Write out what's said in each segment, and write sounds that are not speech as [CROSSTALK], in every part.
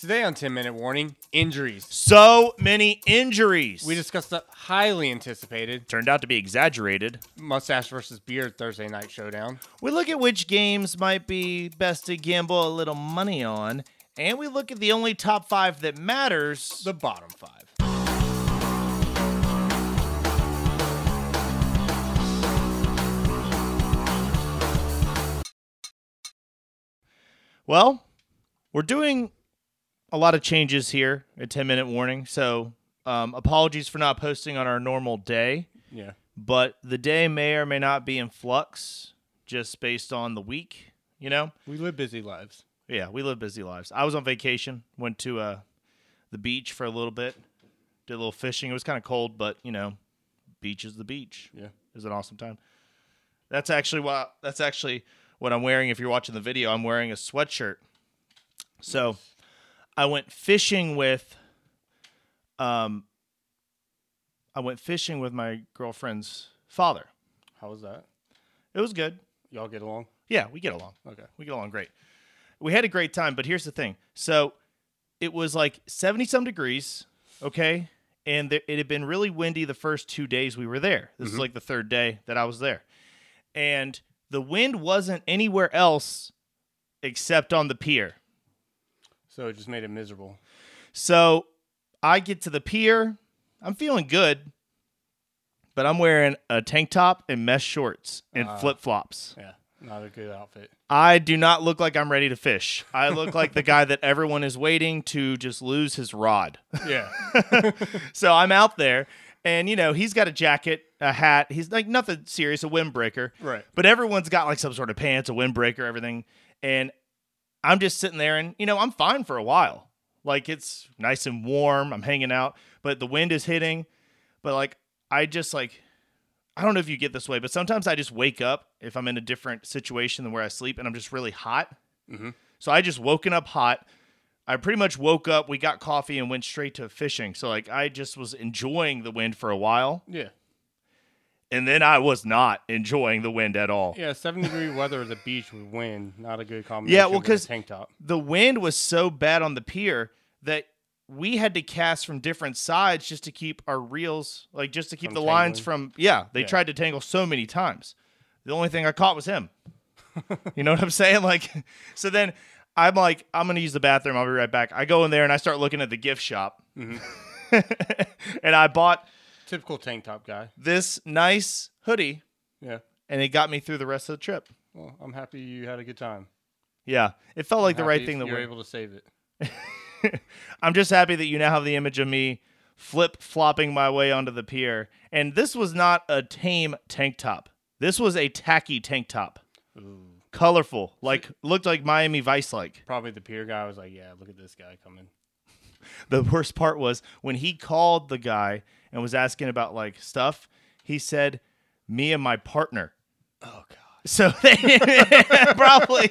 Today on 10 Minute Warning, injuries. So many injuries. We discussed the highly anticipated turned out to be exaggerated. mustache versus beard Thursday night showdown. We look at which games might be best to gamble a little money on, and we look at the only top five that matters. The bottom five. Well, we're doing a lot of changes here A 10 minute warning. So, um, apologies for not posting on our normal day, Yeah. but the day may or may not be in flux just based on the week, you know? We live busy lives. Yeah, we live busy lives. I was on vacation, went to uh, the beach for a little bit, did a little fishing. It was kind of cold, but, you know, beach is the beach. Yeah. It was an awesome time. That's actually what that's actually what I'm wearing. If you're watching the video, I'm wearing a sweatshirt. So, I went fishing with, um, I went fishing with my girlfriend's father. How was that? It was good. Y'all get along? Yeah, we get along. Okay. We get along great. We had a great time, but here's the thing. So, it was like 70 some degrees, okay? And there, it had been really windy the first two days we were there. This is like the third day that I was there. And the wind wasn't anywhere else except on the pier. So it just made it miserable. So I get to the pier. I'm feeling good, but I'm wearing a tank top and mesh shorts and Ah. flip flops. Yeah. Not a good outfit. I do not look like I'm ready to fish. I look like the guy that everyone is waiting to just lose his rod. Yeah. [LAUGHS] so I'm out there, and you know he's got a jacket, a hat. He's like nothing serious, a windbreaker. Right. But everyone's got like some sort of pants, a windbreaker, everything. And I'm just sitting there, and you know I'm fine for a while. Like it's nice and warm. I'm hanging out, but the wind is hitting. But like I just like I don't know if you get this way, but sometimes I just wake up if I'm in a different situation than where I sleep, and I'm just really hot. Mhm. So I just woken up hot. I pretty much woke up. We got coffee and went straight to fishing. So like I just was enjoying the wind for a while, Yeah. And then I was not enjoying the wind at all. Yeah. 70 degree weather at the beach with wind. Not a good combination. Yeah, well, with a 'cause- tank top. The wind was so bad on the pier that we had to cast from different sides just to keep our reels, like just to keep From the lines from. Yeah, they Yeah. tried to tangle so many times. The only thing I caught was him. [LAUGHS] you know what I'm saying? Like, so then I'm like, I'm gonna use the bathroom. I'll be right back. I go in there and I start looking at the gift shop, Mm-hmm. [LAUGHS] and I bought Typical tank top guy. this nice hoodie, Yeah. and it got me through the rest of the trip. Well, I'm happy you had a good time. Yeah, it felt like the right thing that we were able to save it. [LAUGHS] I'm just happy that you now have the image of me flip flopping my way onto the pier. And this was not a tame tank top. This was a tacky tank top. Ooh. Colorful, like looked like Miami Vice like. Probably the pier guy was like, "Yeah, look at this guy coming." [LAUGHS] The worst part was when he called the guy and was asking about like stuff, he said, Me and my partner. Oh god. So [LAUGHS] they probably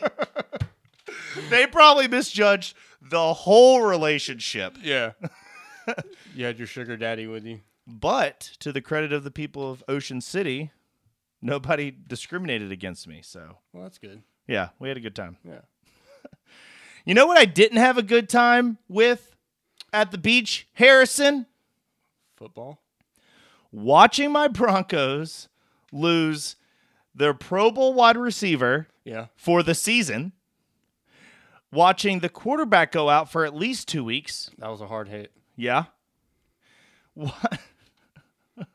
they probably misjudged the whole relationship. Yeah. you had your sugar daddy with you. But to the credit of the people of Ocean City, nobody discriminated against me. So, Well, that's good. yeah, we had a good time. Yeah. You know what I didn't have a good time with at the beach, Harrison? Football. Watching my Broncos lose their Pro Bowl wide receiver Yeah. for the season, watching the quarterback go out for at least two weeks. That was a hard hit. Yeah. What? [LAUGHS]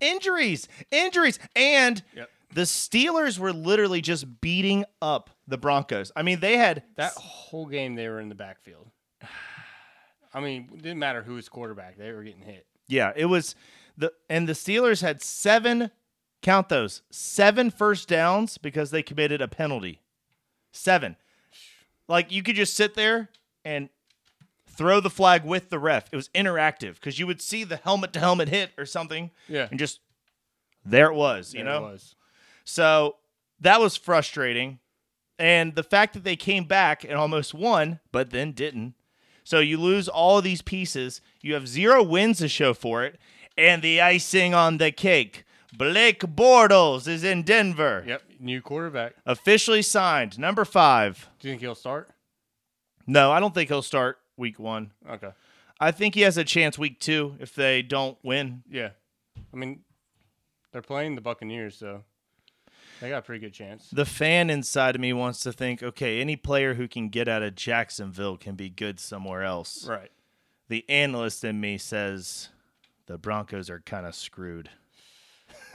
injuries, injuries, and Yep. the Steelers were literally just beating up the Broncos. I mean, they had That whole game they were in the backfield. [SIGHS] I mean, it didn't matter who was quarterback; they were getting hit. Yeah, it was the and the Steelers had seven count those seven first downs because they committed a penalty. Seven. Like you could just sit there and throw the flag with the ref. It was interactive because you would see the helmet to helmet hit or something Yeah. and just there it was, you There it know? was. So that was frustrating. And the fact that they came back and almost won, but then didn't. So you lose all of these pieces. You have zero wins to show for it. And the icing on the cake Blake Bortles is in Denver. Yep. New quarterback. Officially signed. Number five. Do you think he'll start? No, I don't think he'll start week one. Okay. I think he has a chance week two if they don't win. Yeah. I mean, they're playing the Buccaneers, so they got a pretty good chance. The fan inside of me wants to think, okay, any player who can get out of Jacksonville can be good somewhere else. Right. The analyst in me says the Broncos are kind of screwed. [LAUGHS]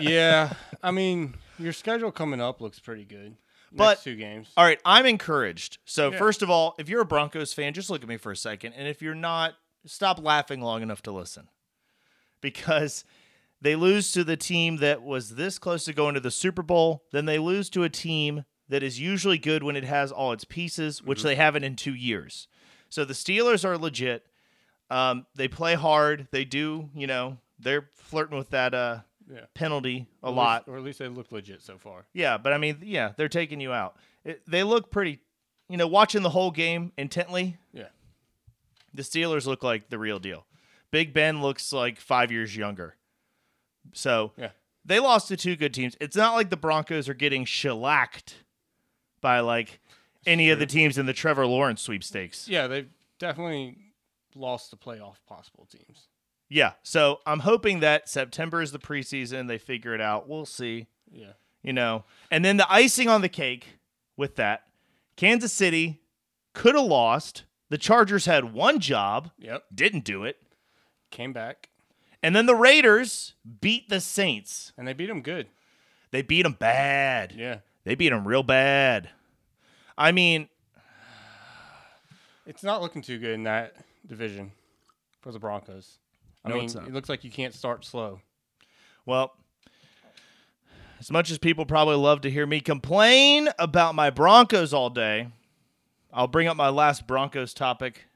yeah. I mean, your schedule coming up looks pretty good. But- Next two games. All right, I'm encouraged. So, Yeah. first of all, if you're a Broncos fan, just look at me for a second. And if you're not, stop laughing long enough to listen. Because they lose to the team that was this close to going to the Super Bowl, then they lose to a team that is usually good when it has all its pieces, which they haven't in two years. So the Steelers are legit. Um, they play hard. They do, you know, they're flirting with that uh, Yeah. penalty a At least- lot. or at least they look legit so far. Yeah, but I mean, yeah, they're taking you out. It, they look pretty, you know, watching the whole game intently. Yeah. The Steelers look like the real deal. Big Ben looks like five years younger. So Yeah. they lost to two good teams. It's not like the Broncos are getting shellacked by like any of the teams in the Trevor Lawrence sweepstakes. Yeah, they've definitely lost the playoff possible teams. Yeah. So I'm hoping that September is the preseason. They figure it out. We'll see. Yeah. you know. And then the icing on the cake with that, Kansas City could have lost. The Chargers had one job, Yep. didn't do it. Came back And then the Raiders beat the Saints. and they beat them good. They beat them bad. Yeah. They beat them real bad. I mean, It's not looking too good in that division for the Broncos. I No, mean, it looks like you can't start slow. well, as much as people probably love to hear me complain about my Broncos all day, I'll bring up my last Broncos topic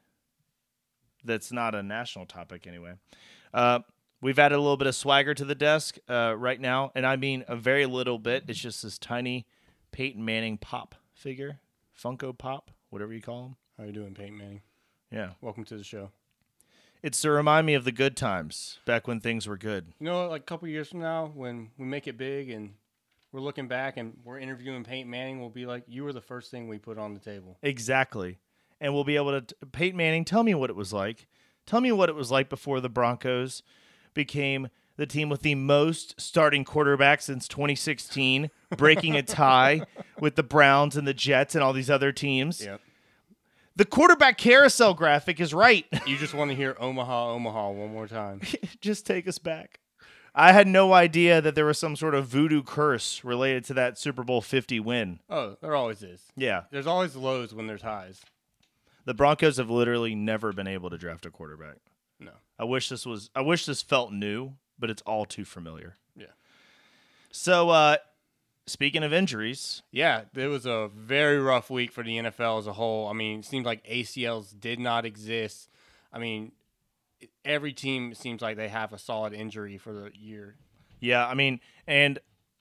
that's not a national topic anyway. Uh, we've added a little bit of swagger to the desk uh, right now, and I mean a very little bit. It's just this tiny Peyton Manning pop figure, Funko Pop, whatever you call them. How you doing, Peyton Manning? Yeah, Welcome to the show. it's to remind me of the good times back when things were good. You know, like a couple years from now, when we make it big and we're looking back and we're interviewing Peyton Manning, we'll be like, "You were the first thing we put on the table." Exactly. And we'll be able to Peyton Manning, tell me what it was like. Tell me what it was like before the Broncos became the team with the most starting quarterbacks since 2016, breaking a tie with the Browns and the Jets and all these other teams. Yep. The quarterback carousel graphic is right. [LAUGHS] You just want to hear Omaha, Omaha one more time. [LAUGHS] Just take us back. I had no idea that there was some sort of voodoo curse related to that Super Bowl 50 win. Oh, there always is. Yeah. There's always lows when there's highs. The Broncos have literally never been able to draft a quarterback. I wish this was I wish this felt new, but it's all too familiar. Yeah. So uh speaking of injuries, Yeah, it was a very rough week for the NFL as a whole. I mean, it seems like ACLs did not exist. I mean, every team seems like they have a solid injury for the year. yeah, I mean, and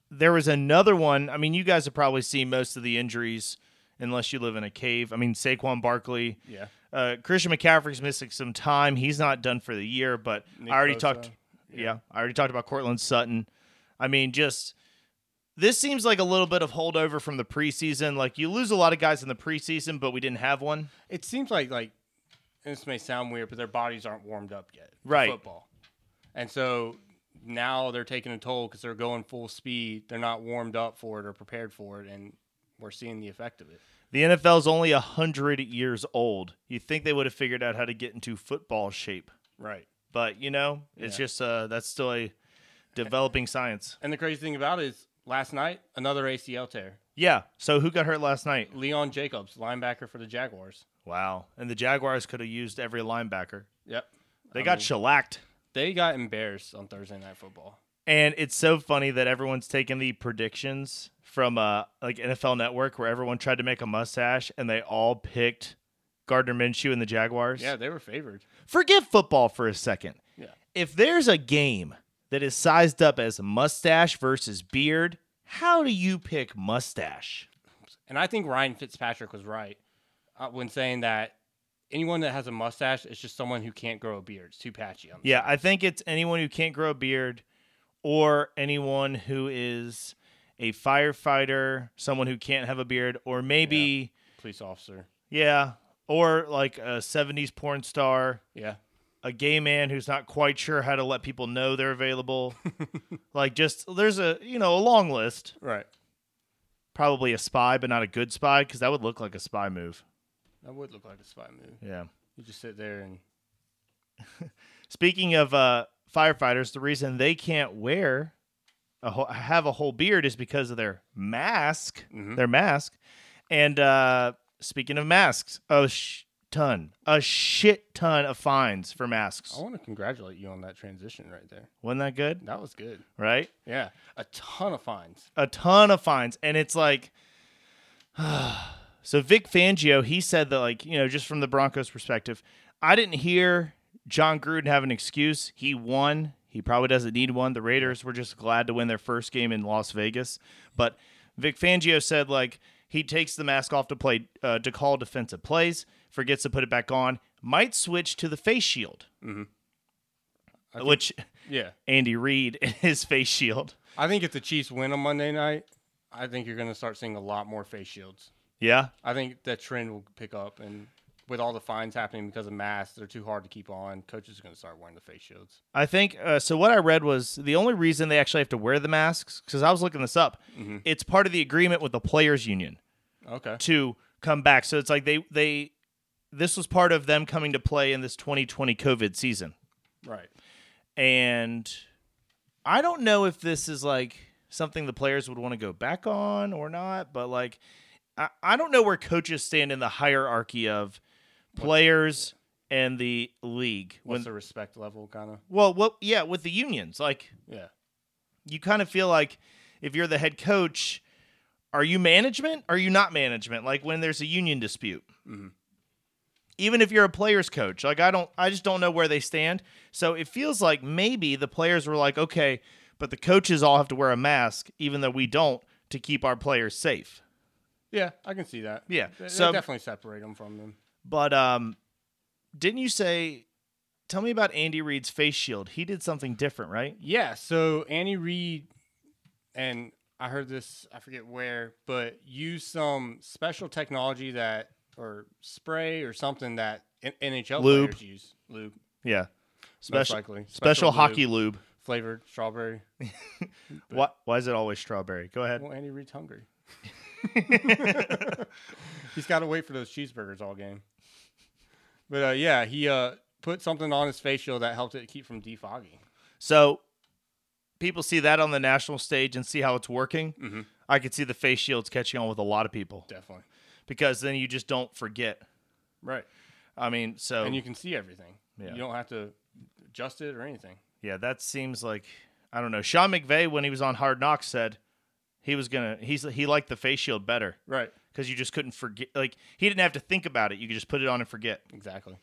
there was another one. I mean, you guys have probably seen most of the injuries unless you live in a cave. I mean, Saquon Barkley, Yeah. uh, Christian McCaffrey's missing some time. He's not done for the year, but Nick I already Bosa, talked. Yeah. I already talked about Courtland Sutton. I mean, just this seems like a little bit of holdover from the preseason. Like you lose a lot of guys in the preseason, but we didn't have one. It seems like like and this may sound weird, but their bodies aren't warmed up yet. for Right. Football, and so now they're taking a toll because they're going full speed. They're not warmed up for it or prepared for it, and we're seeing the effect of it. The NFL's only a hundred years old. You think they would have figured out how to get into football shape, Right. but you know, it's Yeah. just uh, that's still a developing science. And the crazy thing about it is, last night another ACL tear. Yeah. So who got hurt last night? Leon Jacobs, linebacker for the Jaguars. Wow. And the Jaguars could have used every linebacker. Yep. They I got mean, shellacked. they got embarrassed on Thursday Night Football. And it's so funny that everyone's taking the predictions from uh like NFL Network where everyone tried to make a mustache and they all picked Gardner Minshew and the Jaguars. Yeah, they were favored. Forget football for a second. Yeah. If there's a game that is sized up as mustache versus beard, how do you pick mustache? And I think Ryan Fitzpatrick was right uh, when saying that anyone that has a mustache is just someone who can't grow a beard. It's too patchy. Yeah, side. I think it's anyone who can't grow a beard or anyone who is a firefighter, someone who can't have a beard, or maybe police officer. Yeah. or like a 70s porn star, Yeah. a gay man who's not quite sure how to let people know they're available. [LAUGHS] like just there's a, you know, a long list. Right. Probably a spy but not a good spy cuz that would look like a spy move. That would look like a spy move. Yeah. You just sit there and [LAUGHS] Speaking of uh, firefighters, the reason they can't wear a whole, have a whole beard is because of their mask, Mhm. their mask. And uh, speaking of masks, a sh- ton, a shit ton of fines for masks. I want to congratulate you on that transition right there. Wasn't that good? That was good. Right? Yeah. A ton of fines. A ton of fines, and it's like. [SIGHS] So Vic Fangio, he said that like, you know, just from the Broncos perspective, I didn't hear Jon Gruden have an excuse. He won. He probably doesn't need one. The Raiders were just glad to win their first game in Las Vegas. But Vic Fangio said like he takes the mask off to play uh, to call defensive plays, forgets to put it back on, might switch to the face shield, think- which [LAUGHS] Yeah. Andy Reid [LAUGHS] and his face shield. I think if the Chiefs win on Monday night, I think you're going to start seeing a lot more face shields. Yeah. I think that trend will pick up, and with all the fines happening because of masks, they're too hard to keep on. Coaches are going to start wearing the face shields. I think uh, so. What I read was the only reason they actually have to wear the masks because I was looking this up. It's part of the agreement with the players' union Okay. to come back. So it's like they they this was part of them coming to play in this 2020 COVID season, Right. and I don't know if this is like something the players would want to go back on or not. But like, I, I don't know where coaches stand in the hierarchy of players and the league. What's When the respect level, kind of? well, what yeah, with the unions like. Yeah. you kind of feel like if you're the head coach, are you management? Are you not management? Like when there's a union dispute. Mhm. Even if you're a players coach, like I don't, I just don't know where they stand. So it feels like maybe the players were like, okay, but the coaches all have to wear a mask, even though we don't, to keep our players safe. Yeah, I can see that. Yeah, They, they so- definitely separate them from them. But um, didn't you say? Tell me about Andy Reid's face shield. He did something different, right? Yeah, so Andy Reid and I heard this, I forget where, but used some special technology that, or spray or something that NHL Lube. players use. Lube, Yeah. Special special lube, hockey lube. flavored strawberry. [LAUGHS] Why, why is it always strawberry? Go ahead. Well, Andy Reid's hungry. [LAUGHS] [LAUGHS] He's got to wait for those cheeseburgers all game. But uh, yeah, he uh, put something on his face shield that helped it keep from defogging. So people see that on the national stage and see how it's working. Mhm. I could see the face shields catching on with a lot of people Definitely. because then you just don't forget. Right. I mean, so And you can see everything. Yeah. You don't have to adjust it or anything. yeah, that seems like I don't know. Sean McVay when he was on Hard Knocks said he was gonna he's he liked the face shield better Right. Because you just couldn't forget. Like he didn't have to think about it. You could just put it on and forget. Exactly.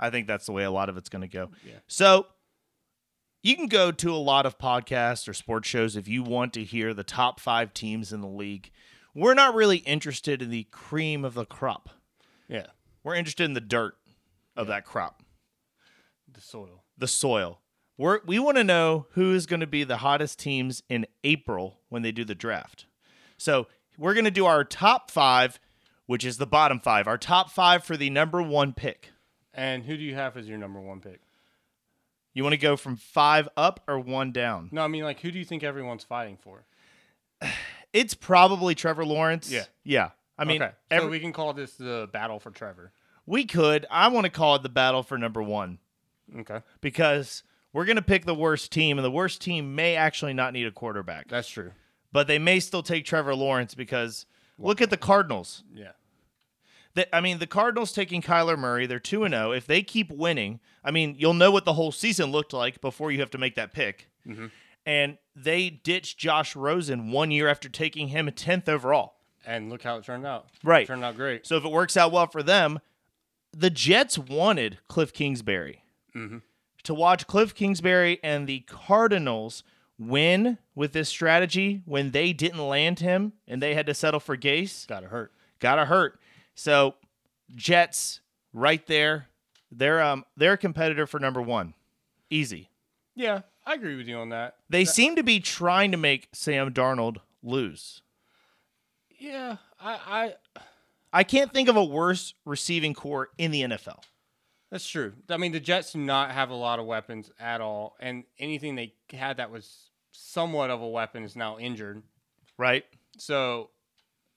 I think that's the way a lot of it's going to go. Yeah. So you can go to a lot of podcasts or sports shows if you want to hear the top five teams in the league. We're not really interested in the cream of the crop. Yeah. We're interested in the dirt of that crop, The soil. the soil. We're, we want to know who is going to be the hottest teams in April when they do the draft. So we're going to do our top five, which is the bottom five, our top five for the number one pick. And who do you have as your number one pick? You want to go from five up or one down? No, I mean like who do you think everyone's fighting for? [SIGHS] It's probably Trevor Lawrence. Yeah. Yeah. I mean, okay. every, so we can call this the battle for Trevor. we could. I want to call it the battle for number one Okay. because we're going to pick the worst team, and the worst team may actually not need a quarterback, That's true. But they may still take Trevor Lawrence because look at the Cardinals. Yeah. The- I mean, the Cardinals taking Kyler Murray, they're 2 and 0. If they keep winning, I mean, you'll know what the whole season looked like before you have to make that pick. Mhm. And they ditched Josh Rosen one year after taking him a 10th overall. And look how it turned out. Right. It turned out great. So if it works out well for them, the Jets wanted Cliff Kingsbury. Mhm. To watch Cliff Kingsbury and the Cardinals win with this strategy when they didn't land him and they had to settle for Gase, Gotta hurt. gotta hurt. So Jets right there, they're um they're a competitor for number one. Easy. Yeah, I agree with you on that. They seem to be trying to make Sam Darnold lose. Yeah, I, I I can't think of a worse receiving corps in the NFL. That's true. I mean, the Jets do not have a lot of weapons at all, and anything they had that was somewhat of a weapon is now injured. Right? So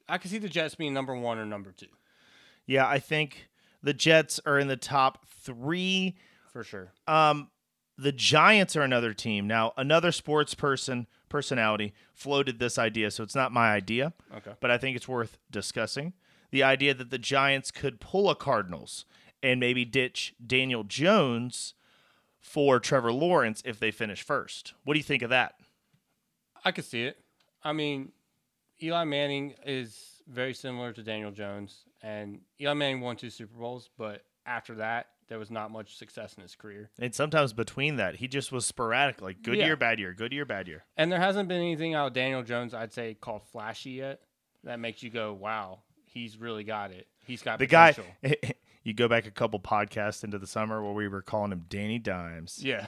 I could see the Jets being number one or number two Yeah, I think the Jets are in the top three. for sure. Um, the Giants are another team. Now, another sports person personality floated this idea, so it's not my idea, Okay. but I think it's worth discussing. The idea that the Giants could pull a Cardinals and maybe ditch Daniel Jones for Trevor Lawrence if they finish first. What do you think of that? I could see it. I mean, Eli Manning is very similar to Daniel Jones, and Eli Manning won two Super Bowls, but after that, there was not much success in his career. And sometimes between that, he just was sporadic, like good Yeah. year, bad year, good year, bad year. And there hasn't been anything out of Daniel Jones, I'd say, called flashy yet that makes you go, wow, he's really got it. He's got The guy, [LAUGHS] you go back a couple podcasts into the summer where we were calling him Danny Dimes. Yeah.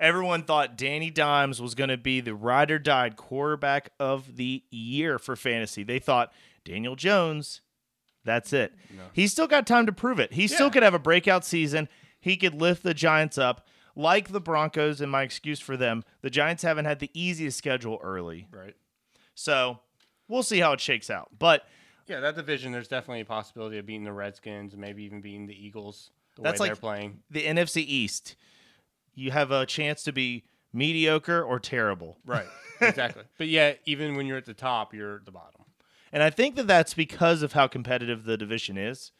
Everyone thought Danny Dimes was going to be the ride or die quarterback of the year for fantasy. They thought Daniel Jones, that's it. No. He's still got time to prove it. He still could have a breakout season. He could lift the Giants up. Like the Broncos, and my excuse for them, the Giants haven't had the easiest schedule early. Right. So we'll see how it shakes out. But Yeah, that division, there's definitely a possibility of beating the Redskins and maybe even beating the Eagles the That's way like- they're playing. the NFC East, you have a chance to be mediocre or terrible. Right. [LAUGHS] exactly. But yet, even when you're at the top, you're at the bottom. And I think that that's because of how competitive the division is.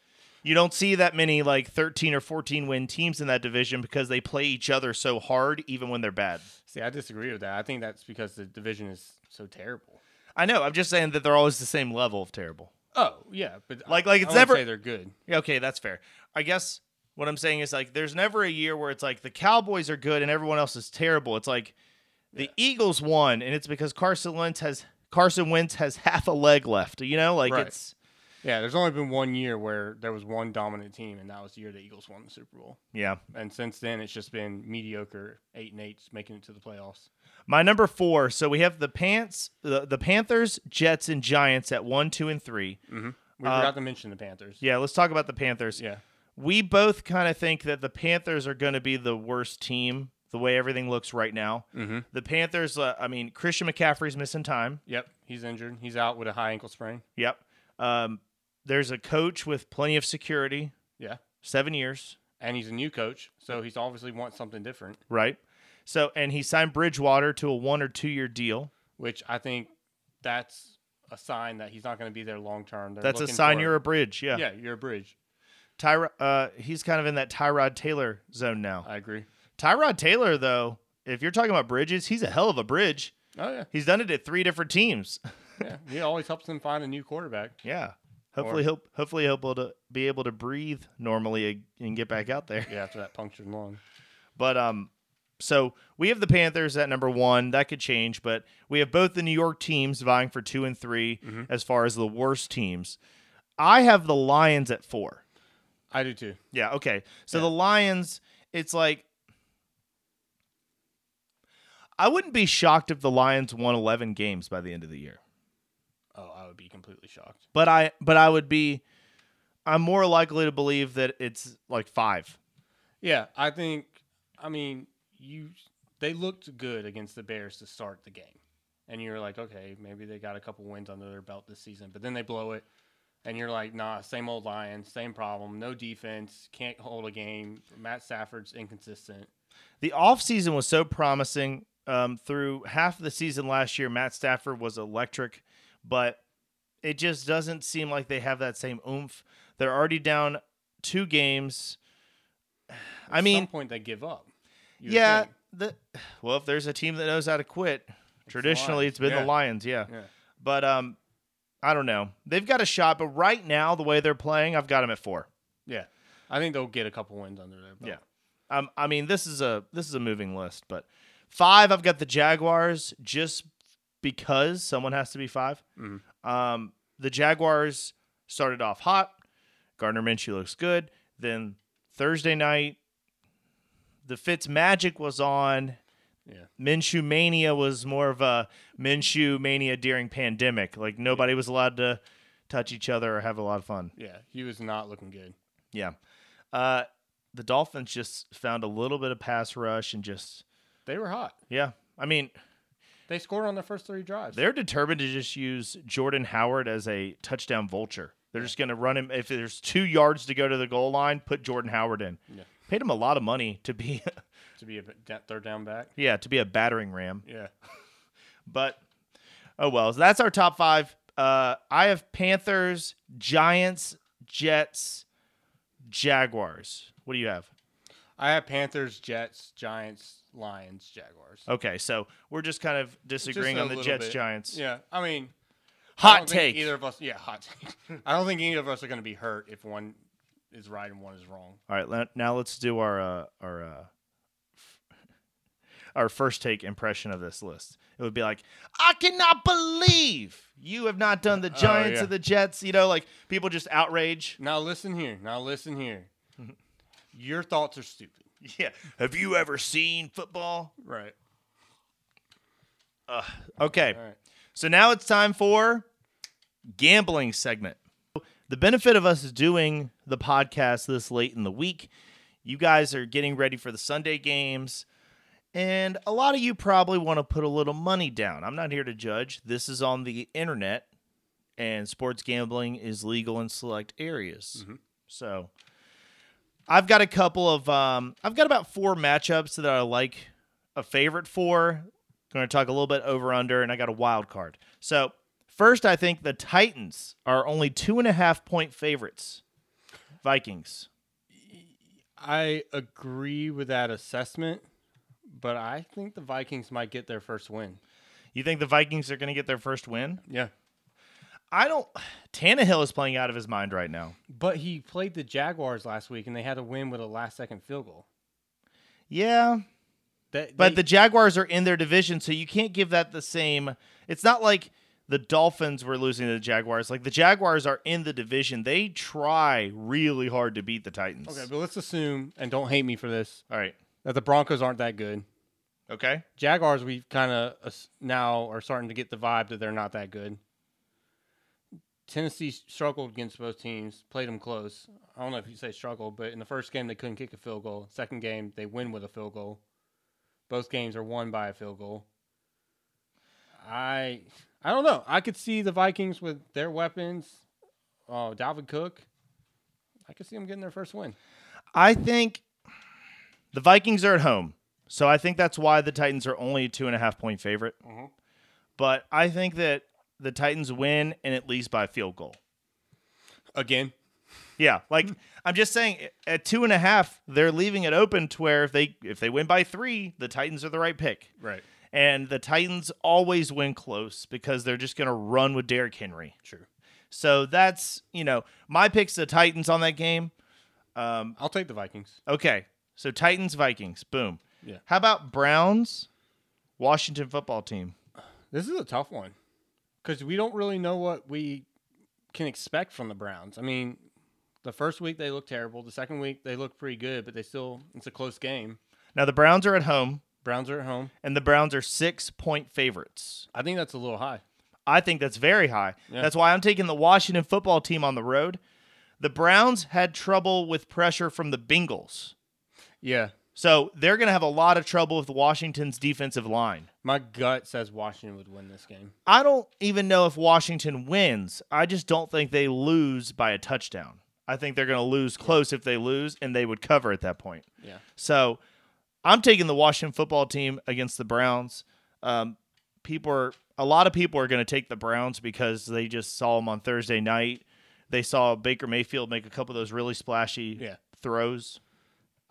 You don't see that many like 13 or 14 win teams in that division because they play each other so hard even when they're bad. See, I disagree with that. I think that's because the division is so terrible. I know. I'm just saying that they're always the same level of terrible. Oh, yeah. But Like- I- like it's wouldn't never- say they're good. Yeah, okay, that's fair. I guess what I'm saying is like there's never a year where it's like the Cowboys are good and everyone else is terrible. It's like the Eagles won and it's because Carson Wentz has Carson Wentz has half a leg left. You know, like Right. it's Yeah, there's only been one year where there was one dominant team, and that was the year the Eagles won the Super Bowl. yeah. And since then, it's just been mediocre, eight and eight, making it to the playoffs. My number four. So we have the Pants, the, the Panthers, Jets, and Giants at one, two, and three. Mm-hmm. We Uh, forgot to mention the Panthers. Yeah, let's talk about the Panthers. Yeah. We both kind of think that the Panthers are going to be the worst team the way everything looks right now. Mm-hmm. The Panthers, uh, I mean, Christian McCaffrey's missing time. Yep. He's injured. He's out with a high ankle sprain. Yep. Um, there's a coach with plenty of security, Yeah. seven years, And he's a new coach, so he's obviously wants something different, right? So, and he signed Bridgewater to a one or two year deal. which I think that's a sign that he's not going to be there long term. That's a sign you're a bridge. Yeah. yeah, you're a bridge. Tyra, uh, he's kind of in that Tyrod Taylor zone now. I agree. Tyrod Taylor, though, if you're talking about bridges, he's a hell of a bridge. Oh yeah, He's done it at three different teams. [LAUGHS] yeah. He always helps them find a new quarterback. yeah. Hopefully he'll hopefully he'll be able to be able to breathe normally and get back out there. Yeah, after that punctured lung. But um so we have the Panthers at number 1. That could change, but we have both the New York teams vying for 2 and 3 Mhm. as far as the worst teams. I have the Lions at 4. I do too. Yeah, okay. So Yeah. the Lions, it's like I wouldn't be shocked if the Lions won 11 games by the end of the year. Oh, I would be completely shocked. But I but I would be I'm more likely to believe that it's like 5. Yeah, I think. I mean, you they looked good against the Bears to start the game, and you're like, okay, maybe they got a couple wins under their belt this season, but then they blow it, and you're like, nah, same old Lions, same problem, no defense, can't hold a game. Matt Stafford's inconsistent. The offseason was so promising. Um, through half of the season last year, Matt Stafford was electric, but it just doesn't seem like they have that same oomph. They're already down two games. I mean, some point they give up. yeah, the well, if there's a team that knows how to quit, traditionally it's been Yeah. the Lions. Yeah. Yeah. but um, I don't know. They've got a shot, but right now the way they're playing, I've got them at four. yeah. I think they'll get a couple wins under there. Yeah. Um, I mean, this is a this is a moving list, but five, I've got the Jaguars just because someone has to be 5 Mhm. Um, the Jaguars started off hot. Gardner Minshew looks good. Then Thursday night, the Fitz magic was on. Yeah. Minshew mania was more of a Minshew mania during pandemic. Like nobody was allowed to touch each other or have a lot of fun. Yeah, he was not looking good. Yeah. Uh, the Dolphins just found a little bit of pass rush and just They were hot. yeah. I mean, They scored on their first three drives. they're determined to just use Jordan Howard as a touchdown vulture. They're just going to run him if there's 2 yards to go to the goal line, put Jordan Howard in. Yeah. Paid him a lot of money to be [LAUGHS] to be a third down back. yeah, to be a battering ram. Yeah. [LAUGHS] But oh well, so that's our top 5. Uh I have Panthers, Giants, Jets, Jaguars. What do you have? I have Panthers, Jets, Giants, Lions, Jaguars. Okay, so we're just kind of disagreeing on the Jets bit. Giants. Yeah, I mean, Hot don't take. Either of us, yeah, hot take. [LAUGHS] I don't think either of us are going to be hurt if one is right and one is wrong. All right, now let's do our uh, our uh, our first take impression of this list. It would be like, I cannot believe you have not done the oh, Giants yeah. or the Jets. You know, like people just outrage. Now listen here. Now listen here. [LAUGHS] Your thoughts are stupid. Yeah. Have you ever seen football? Right. Okay. All right. So now it's time for gambling segment. The benefit of us doing the podcast this late in the week, you guys are getting ready for the Sunday games, and a lot of you probably want to put a little money down. I'm not here to judge. This is on the internet, and sports gambling is legal in select areas. So I've got a couple of um, I've got about four matchups that I like a favorite for. Going to talk a little bit over under, and I got a wild card. So first, I think the Titans are only two and a half point favorites. Vikings. I agree with that assessment, but I think the Vikings might get their first win. You think the Vikings are going to get their first win? Yeah. I don't. Tannehill is playing out of his mind right now. But he played the Jaguars last week and they had a win with a last second field goal. Yeah, That, but the Jaguars are in their division, so you can't give that the same. It's not like the Dolphins were losing to the Jaguars. Like the Jaguars are in the division. They try really hard to beat the Titans. Okay, but let's assume, and don't hate me for this, All right. That the Broncos aren't that good. Okay. Jaguars, we kind of now are starting to get the vibe that they're not that good. Tennessee struggled against both teams, played them close. I don't know if you say struggle, but in the first game they couldn't kick a field goal. Second game they win with a field goal. Both games are won by a field goal. I I don't know. I could see the Vikings with their weapons. Oh, Dalvin Cook. I could see them getting their first win. I think the Vikings are at home, so I think that's why the Titans are only a two and a half point favorite. Mhm. But I think that the Titans win and at least by a field goal. Again, Yeah, like [LAUGHS] I'm just saying, at two and a half, they're leaving it open to where if they if they win by three, the Titans are the right pick, right? and the Titans always win close because they're just gonna run with Derrick Henry. True. So that's you know my pick's the Titans on that game. Um, I'll take the Vikings. okay, so Titans Vikings, boom. Yeah. How about Browns, Washington football team? This is a tough one because we don't really know what we can expect from the Browns. I mean, the first week they looked terrible. The second week they looked pretty good, but they still it's a close game. Now the Browns are at home, Browns are at home. and the Browns are six point favorites. I think that's a little high. I think that's very high. Yeah. That's why I'm taking the Washington football team on the road. The Browns had trouble with pressure from the Bengals. Yeah, So they're going to have a lot of trouble with Washington's defensive line. my gut says Washington would win this game. I don't even know if Washington wins. I just don't think they lose by a touchdown. I think they're going to lose close if they lose, and they would cover at that point. Yeah, So I'm taking the Washington football team against the Browns. Um, people are a lot of people are going to take the Browns because they just saw them on Thursday night. They saw Baker Mayfield make a couple of those really splashy Yeah. throws.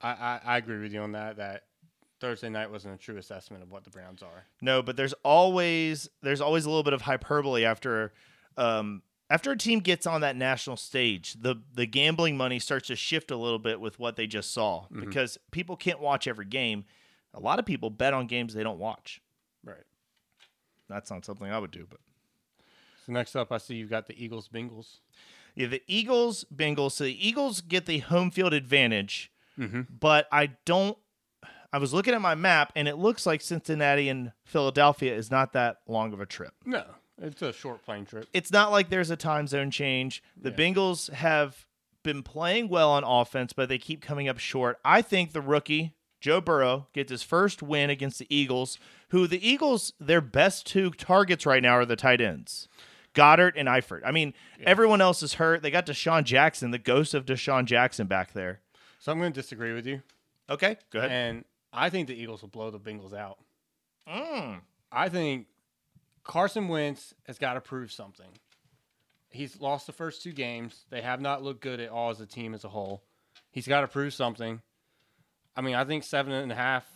I, I I agree with you on that. That Thursday night wasn't a true assessment of what the Browns are. No, but there's always there's always a little bit of hyperbole after um, after a team gets on that national stage. The the gambling money starts to shift a little bit with what they just saw because people can't watch every game. A lot of people bet on games they don't watch. Right. That's not something I would do, but So next up, I see you've got the Eagles Bengals. yeah, the Eagles Bengals. So the Eagles get the home field advantage, Mm-hmm. but I don't. I was looking at my map, and it looks like Cincinnati and Philadelphia is not that long of a trip. No, It's a short plane trip. It's not like there's a time zone change. The Yeah. Bengals have been playing well on offense, but they keep coming up short. I think the rookie, Joe Burrow, gets his first win against the Eagles, who the Eagles, their best two targets right now are the tight ends. Goedert and Eifert. I mean, everyone else is hurt. They got DeSean Jackson, the ghost of DeSean Jackson back there. So I'm going to disagree with you. Okay, go ahead. And I think the Eagles will blow the Bengals out. Mm. I think Carson Wentz has got to prove something. He's lost the first two games. They have not looked good at all as a team as a whole. He's got to prove something. I mean, I think seven and a half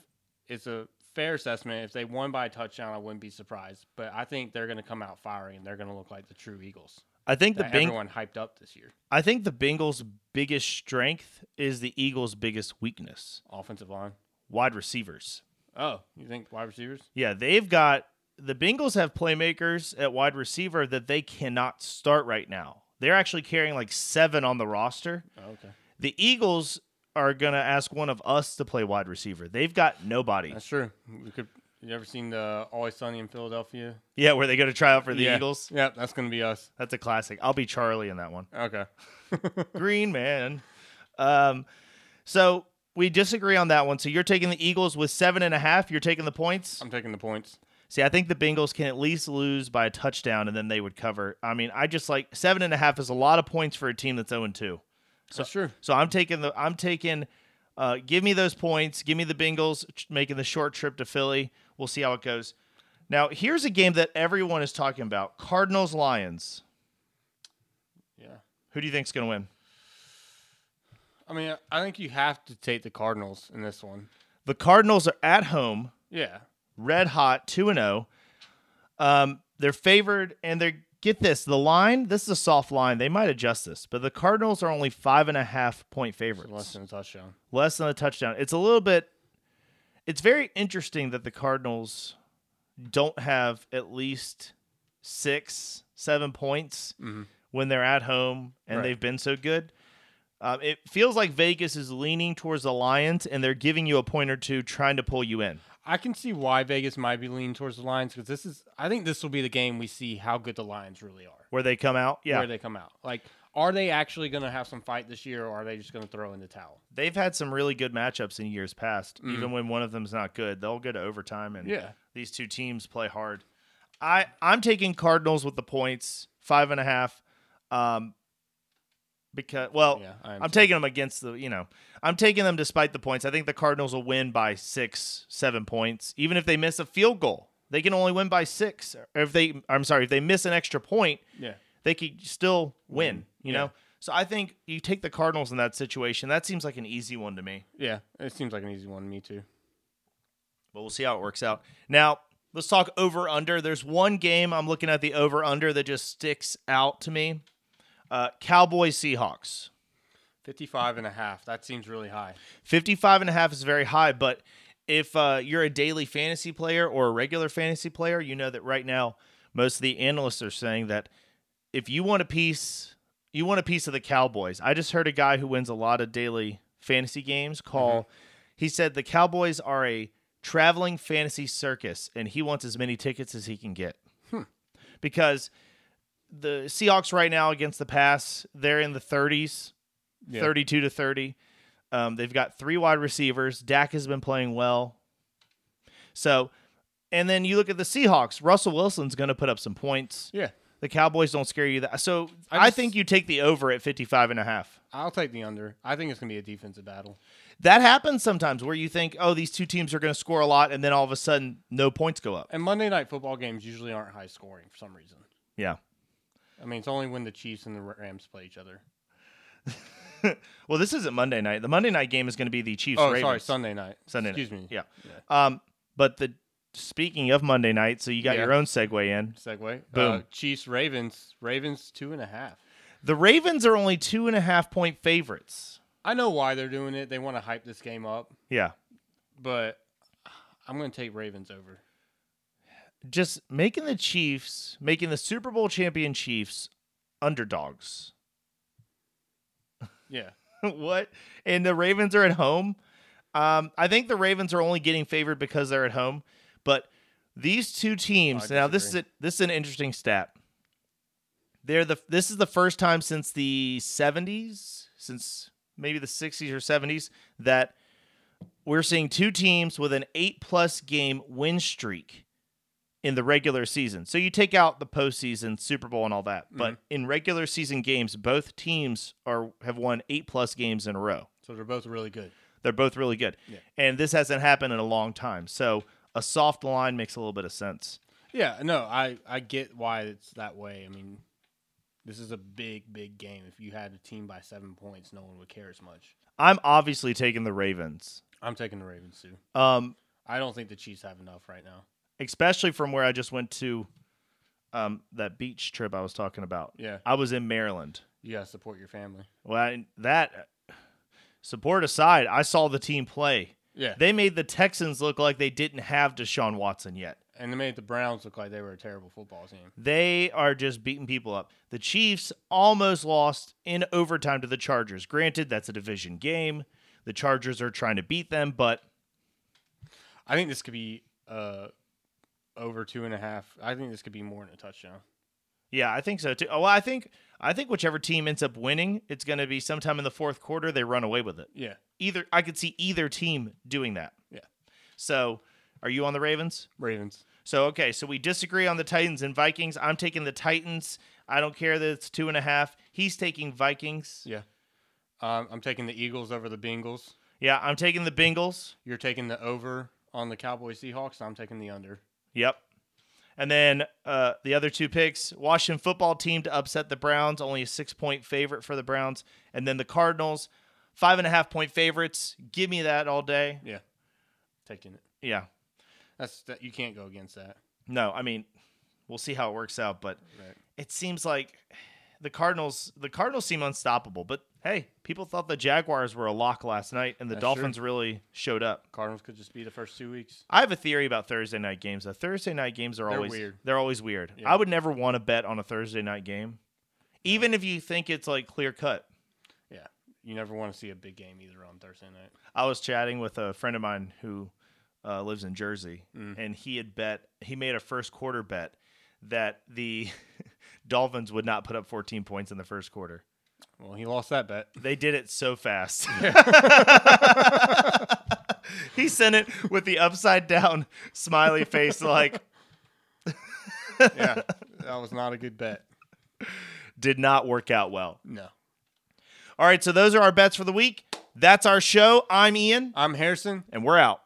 is a fair assessment. If they won by a touchdown, I wouldn't be surprised. But I think they're going to come out firing and they're going to look like the true Eagles. I think the Beng- everyone hyped up this year. I think the Bengals' biggest strength is the Eagles' biggest weakness. Offensive line. Wide receivers. Oh, you think wide receivers? Yeah, they've got the Bengals have playmakers at wide receiver that they cannot start right now. They're actually carrying like seven on the roster. Oh, okay. The Eagles are gonna ask one of us to play wide receiver. They've got nobody. That's true. We could. You ever seen the Always Sunny in Philadelphia? Yeah, where they go to try out for the Yeah. Eagles. Yep, that's going to be us. That's a classic. I'll be Charlie in that one. Okay. [LAUGHS] [LAUGHS] Green man. Um, so we disagree on that one. So you're taking the Eagles with seven and a half. You're taking the points. I'm taking the points. See, I think the Bengals can at least lose by a touchdown, and then they would cover. I mean, I just like seven and a half is a lot of points for a team that's zero and two. That's true. So I'm taking the I'm taking. Uh, give me those points. Give me the Bengals making the short trip to Philly. We'll see how it goes. Now, here's a game that everyone is talking about: Cardinals Lions. Yeah. Who do you think's going to win? I mean, I think you have to take the Cardinals in this one. The Cardinals are at home, Yeah. red hot, two and zero. Um, they're favored, and they're get this the line. This is a soft line. They might adjust this, but the Cardinals are only five and a half point favorites. So less than a touchdown. less than a touchdown. It's a little bit. It's very interesting that the Cardinals don't have at least six, seven points when they're at home and Right. they've been so good. Um, it feels like Vegas is leaning towards the Lions and they're giving you a point or two, trying to pull you in. I can see why Vegas might be leaning towards the Lions because this is. I think this will be the game we see how good the Lions really are. Where they come out, yeah, Where they come out. Like, are they actually going to have some fight this year, or are they just going to throw in the towel? they've had some really good matchups in years past. Even when one of them's not good, they'll go to overtime and Yeah. these two teams play hard. I I'm taking Cardinals with the points five and a half. Um, because well, Yeah, I am too. taking them against the you know I'm taking them despite the points. I think the Cardinals will win by six, seven points, even if they miss a field goal. They can only win by six. Or if they, I'm sorry, if they miss an extra point, Yeah. they could still win. Mm-hmm. You Yeah. know, so I think you take the Cardinals in that situation. That seems like an easy one to me. Yeah. It seems like an easy one to me too. but we'll see how it works out. Now, let's talk over under. There's one game I'm looking at the over under that just sticks out to me. Uh, Cowboys Seahawks. 55 and a half. That seems really high. 55 and a half is very high, but if uh, you're a daily fantasy player or a regular fantasy player, you know that right now most of the analysts are saying that if you want a piece, you want a piece of the Cowboys. I just heard a guy who wins a lot of daily fantasy games call. He said the Cowboys are a traveling fantasy circus, and he wants as many tickets as he can get because the Seahawks right now against the pass, they're in the 30s. Yeah. 32 to 30. Um, they've got three wide receivers. Dak has been playing well. So, and then you look at the Seahawks. Russell Wilson's going to put up some points. Yeah. The Cowboys don't scare you that. So, I, I think you take the over at 55 and a half. I'll take the under. I think it's going to be a defensive battle. That happens sometimes where you think, oh, these two teams are going to score a lot, and then all of a sudden, no points go up. And Monday night football games usually aren't high scoring for some reason. Yeah. I mean, it's only when the Chiefs and the Rams play each other. [LAUGHS] Well, this isn't Monday night. The Monday night game is going to be the Chiefs. Oh, Ravens. sorry, Sunday night. Sunday night. Excuse me. Yeah. Um, but the speaking of Monday night, so you got Yeah. your own segue in. Segue. Boom. Uh, Chiefs, Ravens. Ravens two and a half. The Ravens are only two and a half point favorites. I know why they're doing it. They want to hype this game up, Yeah. but I'm going to take Ravens over. Just making the Chiefs, making the Super Bowl champion Chiefs underdogs. Yeah. [LAUGHS] what? And the Ravens are at home. Um, I think the Ravens are only getting favored because they're at home, but These two teams. I now this is a, this is an interesting stat. They're the this is the first time since the 70s, since maybe the 60s or 70s that we're seeing two teams with an 8 plus game win streak in the regular season. So you take out the postseason, Super Bowl and all that. But Mm-hmm. in regular season games, both teams are have won 8 plus games in a row. So they're both really good. They're both really good. Yeah. And this hasn't happened in a long time. So a soft line makes a little bit of sense. Yeah, no, I I get why it's that way. I mean, this is a big, big game. If you had a team by seven points, no one would care as much. I'm obviously taking the Ravens. I'm taking the Ravens too. Um, I don't think the Chiefs have enough right now. Especially from where I just went to um, that beach trip I was talking about. Yeah, I was in Maryland. you gotta support your family. Well, I, that support aside, I saw the team play. Yeah, They made the Texans look like they didn't have Deshaun Watson yet. and they made the Browns look like they were a terrible football team. They are just beating people up. The Chiefs almost lost in overtime to the Chargers. Granted, that's a division game. The Chargers are trying to beat them, but I think this could be uh over two and a half. I think this could be more than a touchdown. yeah, I think so too. Oh, well, I think I think whichever team ends up winning, it's going to be sometime in the fourth quarter they run away with it. Yeah, Either I could see either team doing that. Yeah. So, are you on the Ravens? Ravens. So okay, so we disagree on the Titans and Vikings. I'm taking the Titans. I don't care that it's two and a half. He's taking Vikings. Yeah, um, I'm taking the Eagles over the Bengals. Yeah, I'm taking the Bengals. You're taking the over on the Cowboys Seahawks. I'm taking the under. Yep. And then uh, the other two picks: Washington football team to upset the Browns, only a six-point favorite for the Browns, and then the Cardinals, five and a half point favorites. Give me that all day. Yeah, taking it. Yeah. That's that. You can't go against that. No, I mean, we'll see how it works out, but Right. it seems like the Cardinals the Cardinals seem unstoppable. But hey, people thought the Jaguars were a lock last night, and the That's Dolphins really showed up. Cardinals could just be the first two weeks. I have a theory about Thursday night games. The Thursday night games are They're always weird. They're always weird. Yeah. I would never want to bet on a Thursday night game, even if you think it's like clear cut. Yeah, you never want to see a big game either on Thursday night. I was chatting with a friend of mine who uh, lives in Jersey, Mm. and he had bet he made a first quarter bet that the [LAUGHS] Dolphins would not put up 14 points in the first quarter. Well, he lost that bet. They did it so fast. [LAUGHS] he sent it with the upside down smiley face, like [LAUGHS] Yeah, [LAUGHS] that was not a good bet. did not work out well. No. All right, so those are our bets for the week. That's our show. I'm Ian, I'm Harrison. and we're out.